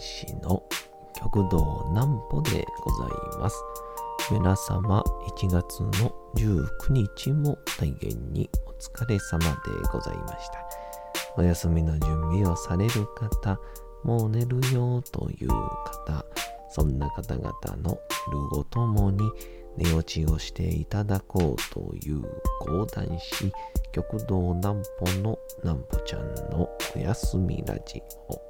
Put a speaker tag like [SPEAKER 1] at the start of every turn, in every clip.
[SPEAKER 1] 講談師の極道南歩でございます。皆様、1月の19日も大変にお疲れ様でございました。お休みの準備をされる方、もう寝るよという方、そんな方々のルゴともに寝落ちをしていただこうという講談師、極道南歩の南歩ちゃんのお休みラジオ。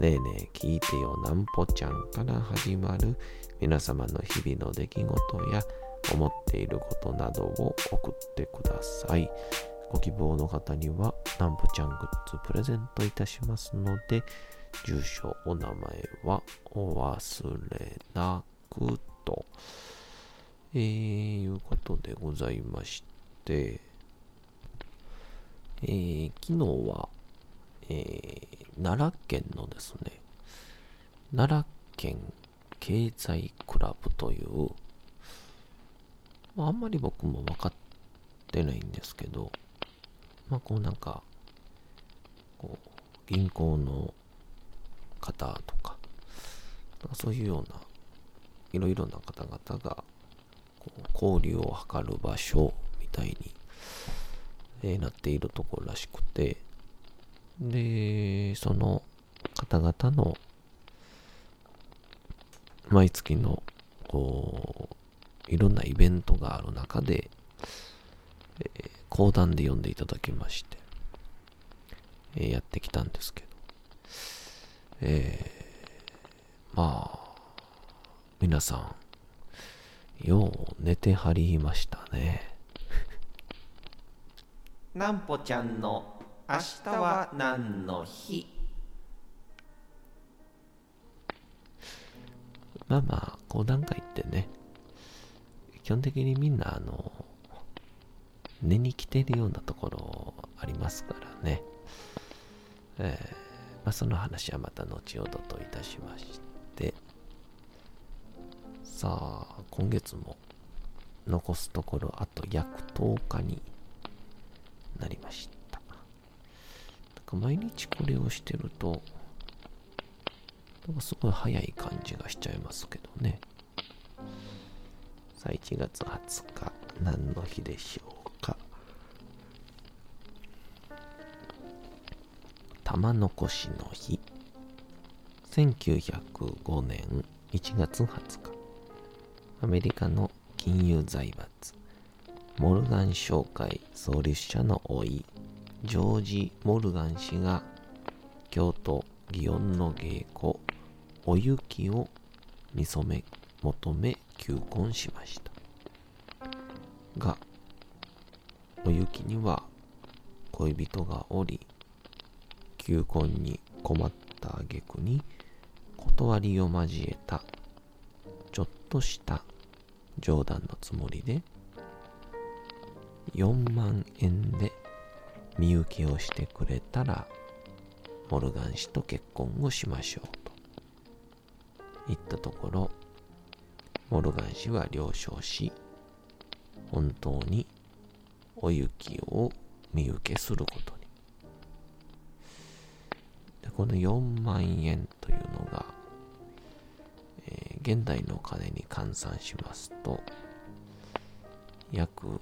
[SPEAKER 1] ねえねえ聞いてよなんぽちゃんから始まる皆様の日々の出来事や思っていることなどを送ってください。ご希望の方にはなんぽちゃんグッズプレゼントいたしますので、住所、お名前はお忘れなくと、えー、いうことでございまして、えー、昨日は、えー、奈良県のですね、奈良県経済クラブという、あ、んまり僕も分かってないんですけど、まあ、こうなんか、こう、銀行の方とか、かそういうような、いろいろな方々が、こう交流を図る場所みたいに、えーなっているところらしくて、で、その方々の毎月のこういろんなイベントがある中で、えー講談で読んでいただきまして、えーやってきたんですけど、えーまあ、皆さん、よう寝てはりましたね。
[SPEAKER 2] なんぽちゃんの明日は何の日？
[SPEAKER 1] まあまあ、講談会ってね、基本的にみんな、あの、寝に来てるようなところありますからね。えーまあ、その話はまた後ほどといたしまして、さあ、今月も残すところあと約10日になりました。なんか毎日これをしてると、なんかすごい早い感じがしちゃいますけどね。さあ、1月20日、何の日でしょうか。玉残しの日。1905年1月20日。アメリカの金融財閥、モルガン商会創立者の老い、ジョージ・モルガン氏が京都祇園の芸妓お雪を見初め求め求婚しました。がお雪には恋人がおり求婚に困った挙句に断りを交えたちょっとした冗談のつもりで4万円で身請けをしてくれたらモルガン氏と結婚をしましょうと。言ったところモルガン氏は了承し本当にお雪を身請けすることに。でこの4万円というのが、えー現代のお金に換算しますと約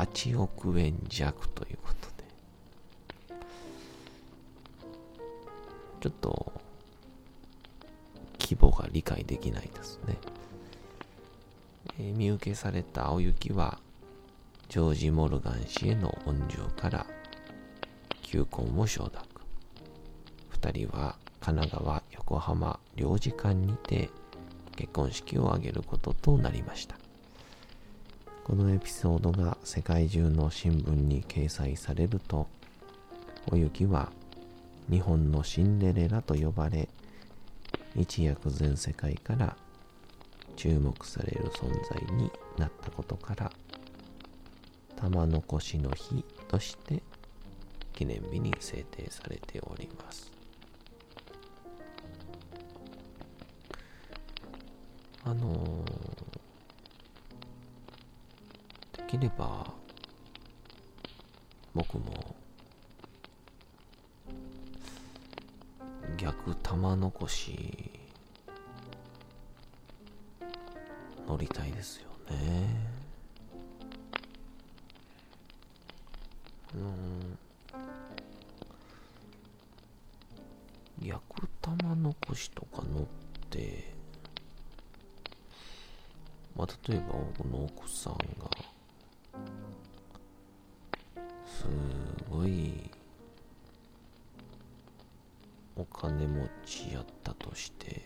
[SPEAKER 1] 8億円弱ということで。ちょっと規模が理解できないですね、えー身請けされた青雪はジョージ・モルガン氏への恩情から求婚を承諾。二人は神奈川横浜領事館にて結婚式を挙げることとなりました。このエピソードが世界中の新聞に掲載されるとおゆきは日本のシンデレラと呼ばれ一躍全世界から注目される存在になったことから玉残しの日として記念日に制定されております。あのきれば僕も逆玉残し乗りたいですよね。うん。逆玉残しとか乗ってまあ例えば僕の奥さん金持ちやったとして。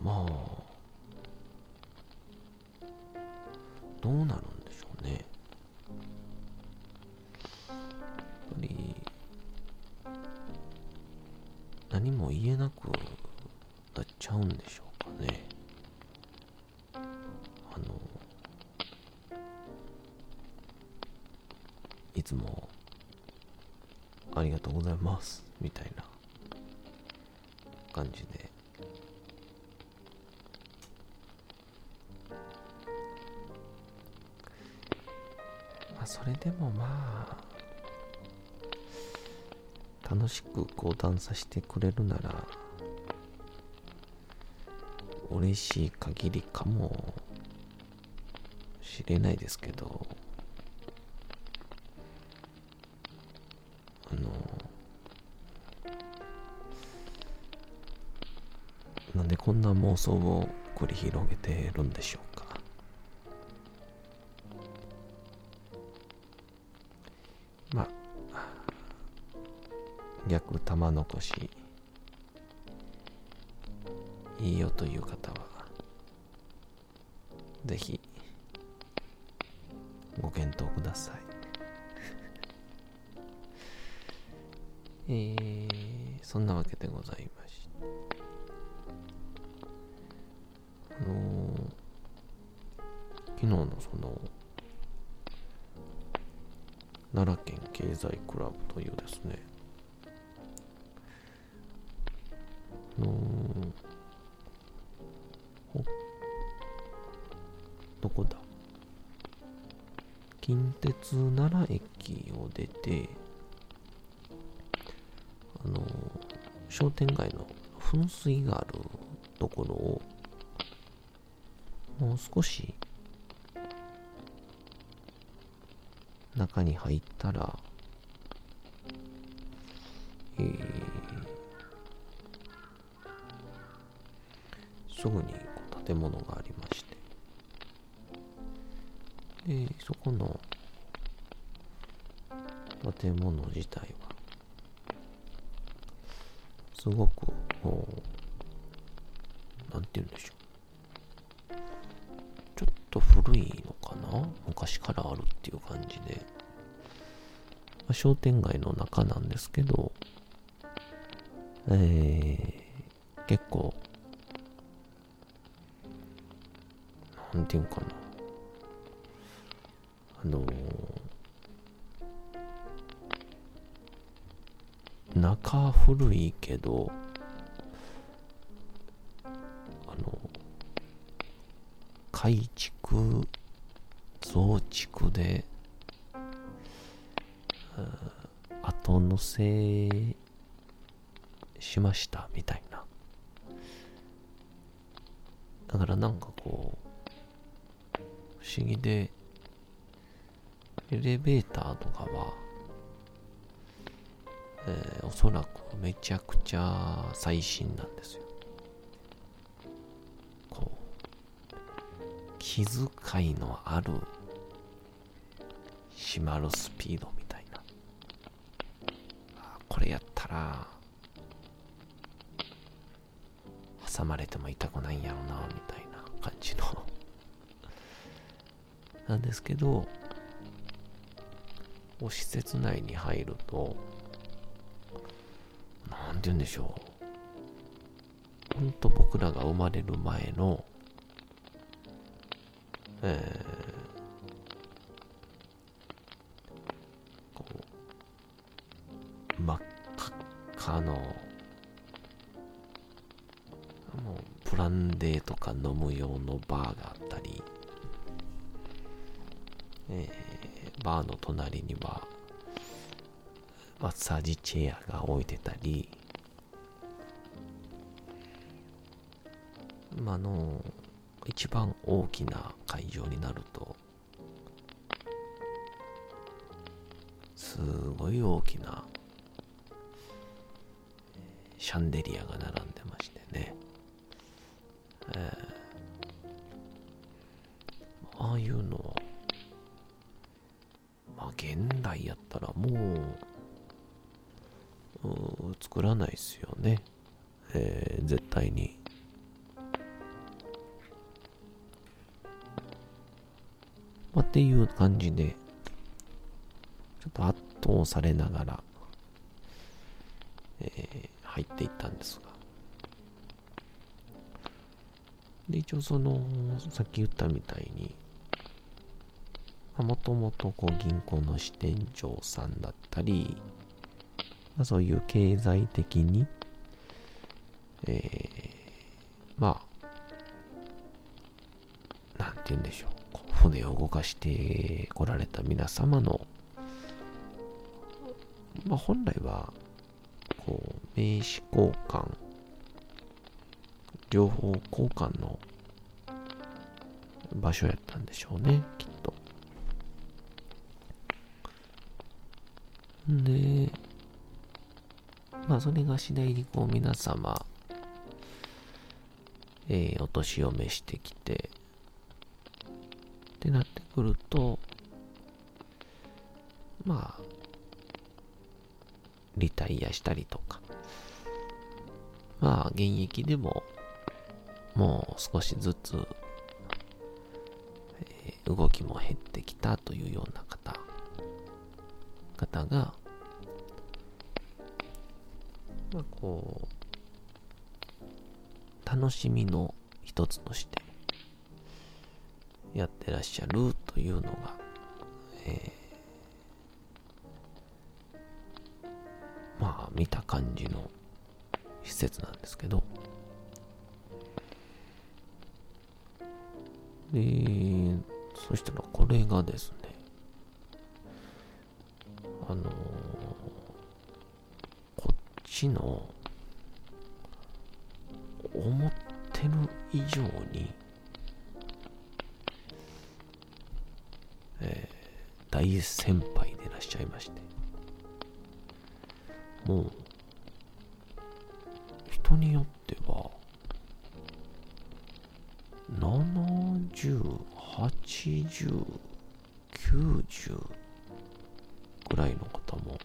[SPEAKER 1] まあどうなるんでしょうね。やっぱり何も言えなくなっちゃうんでしょうかね。つもありがとうございますみたいな感じで。まあそれでもまあ楽しく講談させてくれるなら嬉しい限りかもしれないですけど。こんな妄想を繰り広げているんでしょうか。まあ逆玉残しいいよという方はぜひご検討ください。えー、そんなわけでございまして。昨日のその奈良県経済クラブというですねのどこだ？近鉄奈良駅を出てあの商店街の噴水があるところをもう少し中に入ったら、えーすぐに建物がありまして、で、そこの建物自体は、すごく、こう、なんて言うんでしょう。ちょっと古いのかな？昔からあるっていう感じで、ま商店街の中なんですけど、えー、結構、なんていうかな。あのー中古いけど、あの、改築、増築で、乗せしましたみたいな。だからなんかこう、不思議で、エレベーターとかは、えーおそらくめちゃくちゃ最新なんですよ。こう、気遣いのある閉まるスピード。これやったら、挟まれても痛くないんやろな、みたいな感じの。なんですけど、施設内に入ると、なんて言うんでしょう。ほんと僕らが生まれる前の、えー、かの、もう、ブランデーとか飲む用のバーがあったり、えー、バーの隣には、マッサージチェアが置いてたり、まあ、あの、一番大きな会場になると、すごい大きなシャンデリアが並んでましてね、えー、ああいうのは、まあ現代やったらもう、う作らないですよね、えー、絶対に。まあ、っていう感じで、ちょっと圧倒されながら、入っていったんですが。で、一応その、さっき言ったみたいに、もともと銀行の支店長さんだったり、まあ、そういう経済的に、えー、まあ、なんて言うんでしょう。船を動かしてこられた皆様の、まあ、本来は、こう、名刺交換、情報交換の場所やったんでしょうね、きっと。で、まあ、それが次第にこう、皆様、えー、お年を召してきて、ってなってくると、まあ、リタイアしたりとか、まあ、現役でも、もう少しずつ、えー、動きも減ってきたというような方、方が、まあ、こう、楽しみの一つとして、やってらっしゃるというのが、感じの施設なんですけど、で、そしたらこれがですね、あの、こっちの思ってる以上にえー、大先輩でいらっしゃいまして、人によっては、70、80、90ぐらいの方も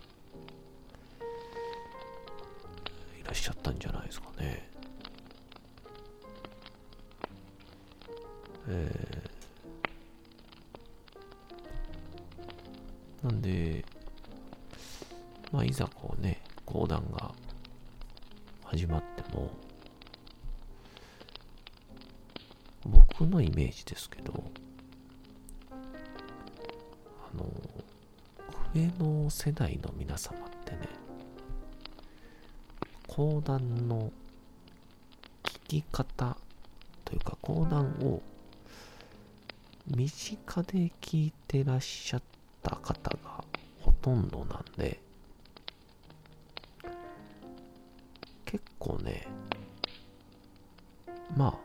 [SPEAKER 1] いらっしゃったんじゃないですかね。始まっても、僕のイメージですけど、あの、上の世代の皆様ってね、講談の聞き方というか講談を身近で聞いてらっしゃった方がほとんどなんで、まあ、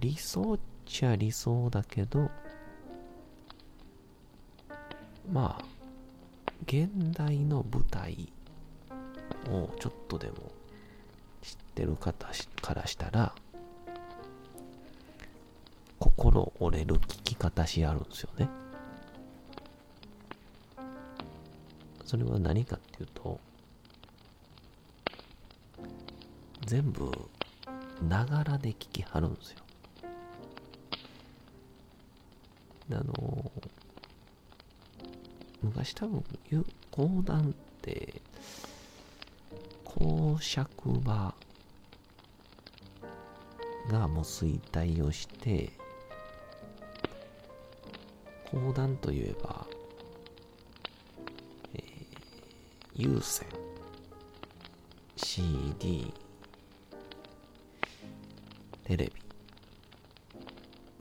[SPEAKER 1] 理想っちゃ理想だけど、まあ、現代の舞台をちょっとでも知ってる方からしたら、心折れる聞き方しあるんですよね。それは何かっていうと、全部、ながらで聞きはるんですよ。あの、昔多分、講談って、公爵場がもう衰退をして、講談といえば、えー、有線、CD、テレビ。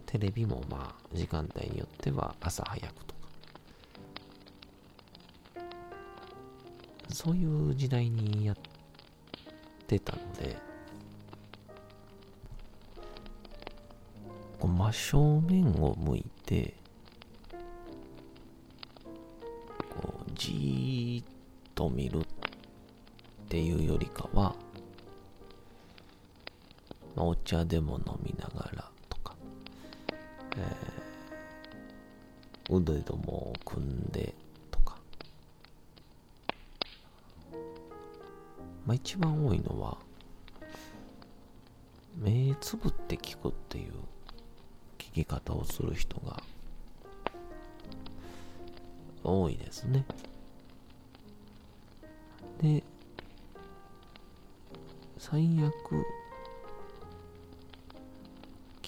[SPEAKER 1] テレビもまあ、時間帯によっては朝早くとか。そういう時代にやってたので、こう真正面を向いて、こう、じーっと見るっていうよりかは、まあ、お茶でも飲みながらとか、えー、腕でもを組んでとか、まあ、一番多いのは、目つぶって聞くっていう聞き方をする人が多いですね。で、最悪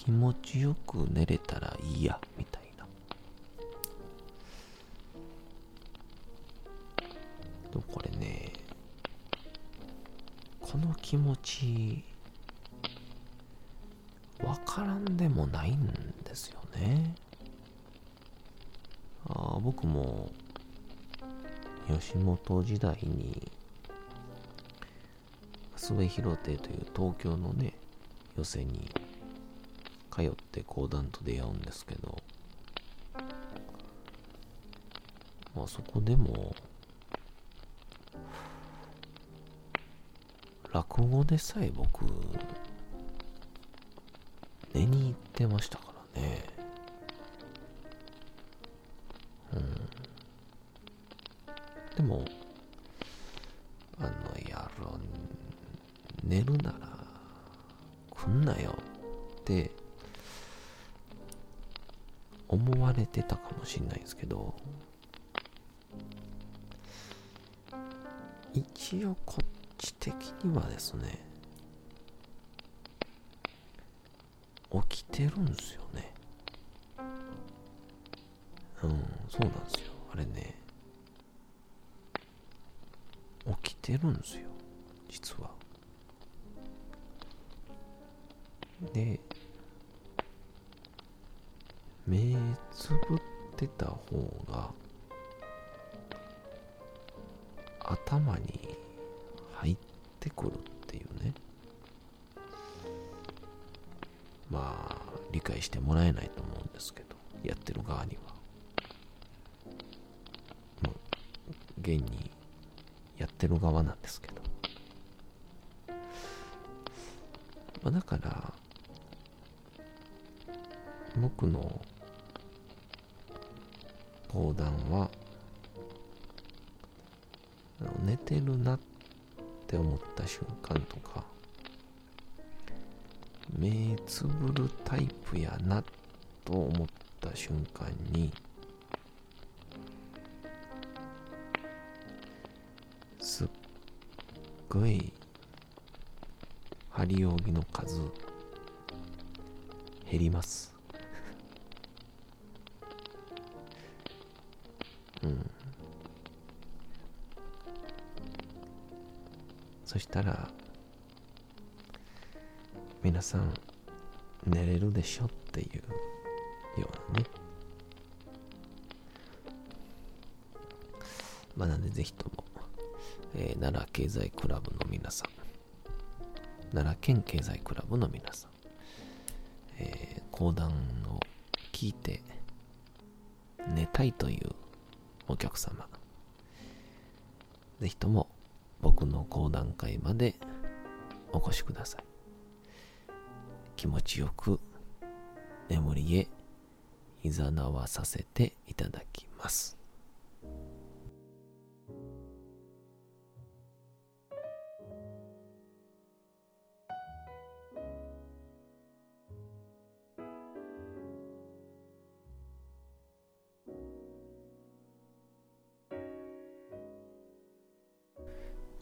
[SPEAKER 1] 気持ちよく寝れたらいいや、みたいな。でもこれね、この気持ち、わからんでもないんですよね。あ僕も、吉本時代に、末広亭という東京のね、寄席に通って講談と出会うんですけど、まあそこでも、落語でさえ僕、寝に行ってましたからね。うん。でも、一応こっち的にはですね、起きてるんですよね。うん、そうなんですよ。あれね、起きてるんですよ。実は。で、た方が頭に入ってくるっていうね。まあ理解してもらえないと思うんですけどやってる側には。もう現にやってる側なんですけど、まあ、だから僕の講談は寝てるなって思った瞬間とか目つぶるタイプやなと思った瞬間にすっごい針扇の数減ります。そしたら皆さん寝れるでしょっていうようなね。まあなんでぜひとも、えー、奈良経済クラブの皆さん奈良県経済クラブの皆さん、えー、講談を聞いて寝たいというお客様、ぜひとも僕の講談会までお越しください。気持ちよく眠りへ誘わさせていただきます。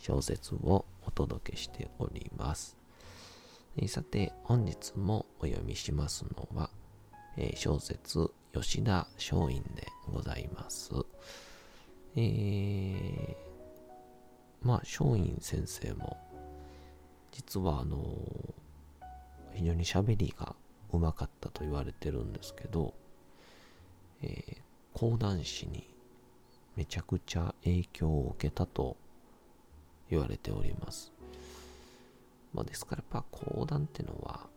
[SPEAKER 1] 小説をお届けしております。さて、本日もお読みしますのは、えー、小説吉田松陰でございます。えー、まあ、松陰先生も、実はあのー、非常に喋りがうまかったと言われてるんですけど、えー、講談師にめちゃくちゃ影響を受けたと言われております。まあ、ですからやっぱ講談ってのは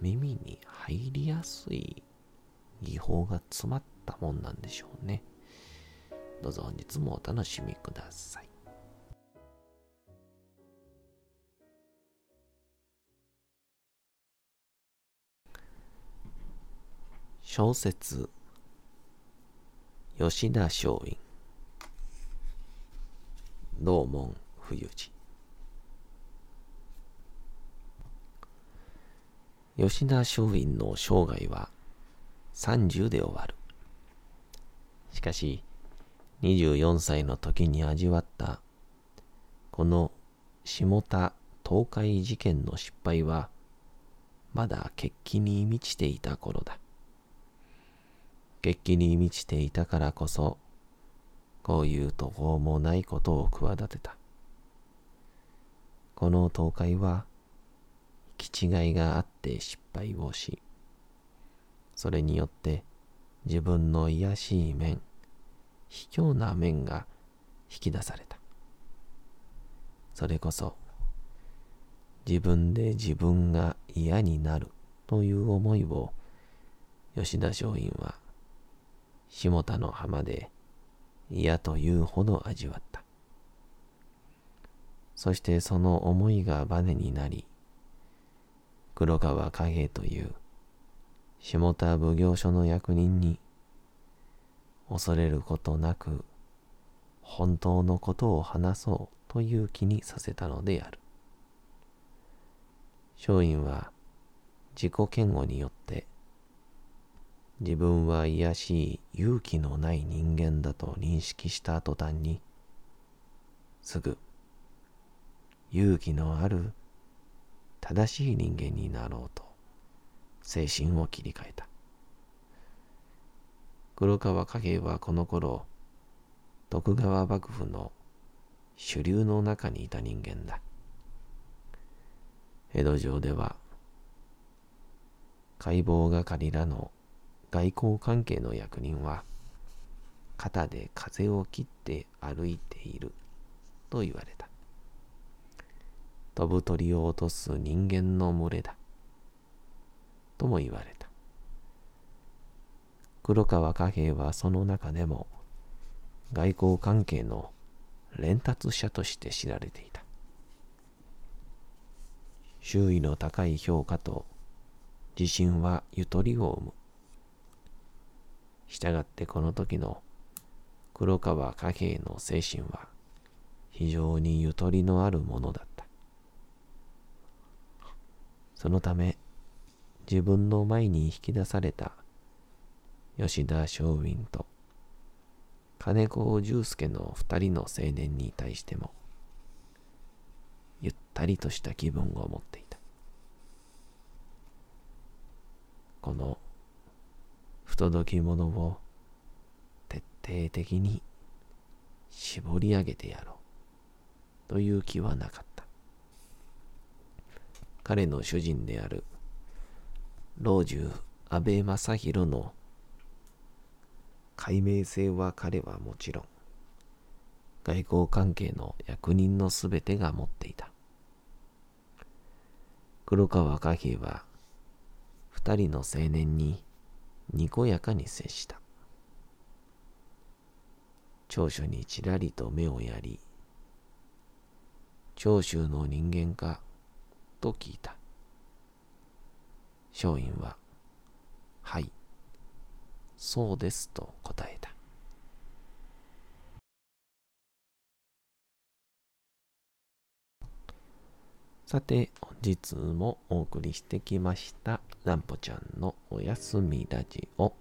[SPEAKER 1] 耳に入りやすい技法が詰まったもんなんでしょうね。どうぞ本日もお楽しみください。小説吉田松陰道門冬治吉田松陰の生涯は30で終わる。しかし、24歳の時に味わったこの下田東海事件の失敗はまだ決起に満ちていた頃だ。決起に満ちていたからこそこういう途方もないことを企てた。この倒壊は、行き違いがあって失敗をし、それによって自分の卑しい面、卑怯な面が引き出された。それこそ、自分で自分が嫌になるという思いを吉田松陰は下田の浜で嫌というほど味わった。そしてその思いがバネになり、黒川貨幣という下田奉行所の役人に恐れることなく本当のことを話そうという気にさせたのである。松陰は自己嫌悪によって自分は卑しい勇気のない人間だと認識した途端に、すぐ勇気のある正しい人間になろうと精神を切り替えた。黒川貨幣はこの頃、徳川幕府の主流の中にいた人間だ。江戸城では、解剖係らの外交関係の役人は肩で風を切って歩いていると言われた。飛ぶ鳥を落とす人間の群れだ。とも言われた。黒川貨幣はその中でも外交関係の連達者として知られていた。周囲の高い評価と自信はゆとりを生む。したがってこの時の黒川貨幣の精神は非常にゆとりのあるものだった。そのため自分の前に引き出された吉田松陰と金子重介の二人の青年に対してもゆったりとした気分を持っていた。この不届き者を徹底的に絞り上げてやろうという気はなかった。彼の主人である老中安倍正弘の解明性は彼はもちろん外交関係の役人のすべてが持っていた。黒川貨幣は二人の青年ににこやかに接した。長所にちらりと目をやり、長州の人間かと聞いた。松陰は、はい、そうですと答えた。さて、日もお送りしてきました、ランポちゃんのおやすみラジオ。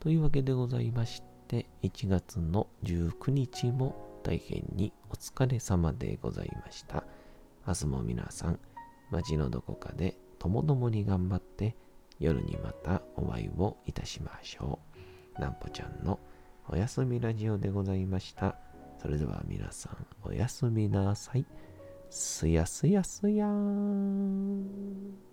[SPEAKER 1] というわけでございまして、1月の19日も大変にお疲れ様でございました。明日も皆さん、街のどこかでともどもに頑張って、夜にまたお会いをいたしましょう。ランポちゃんのおやすみラジオでございました。それでは皆さん、おやすみなさい。すやすやすやーん。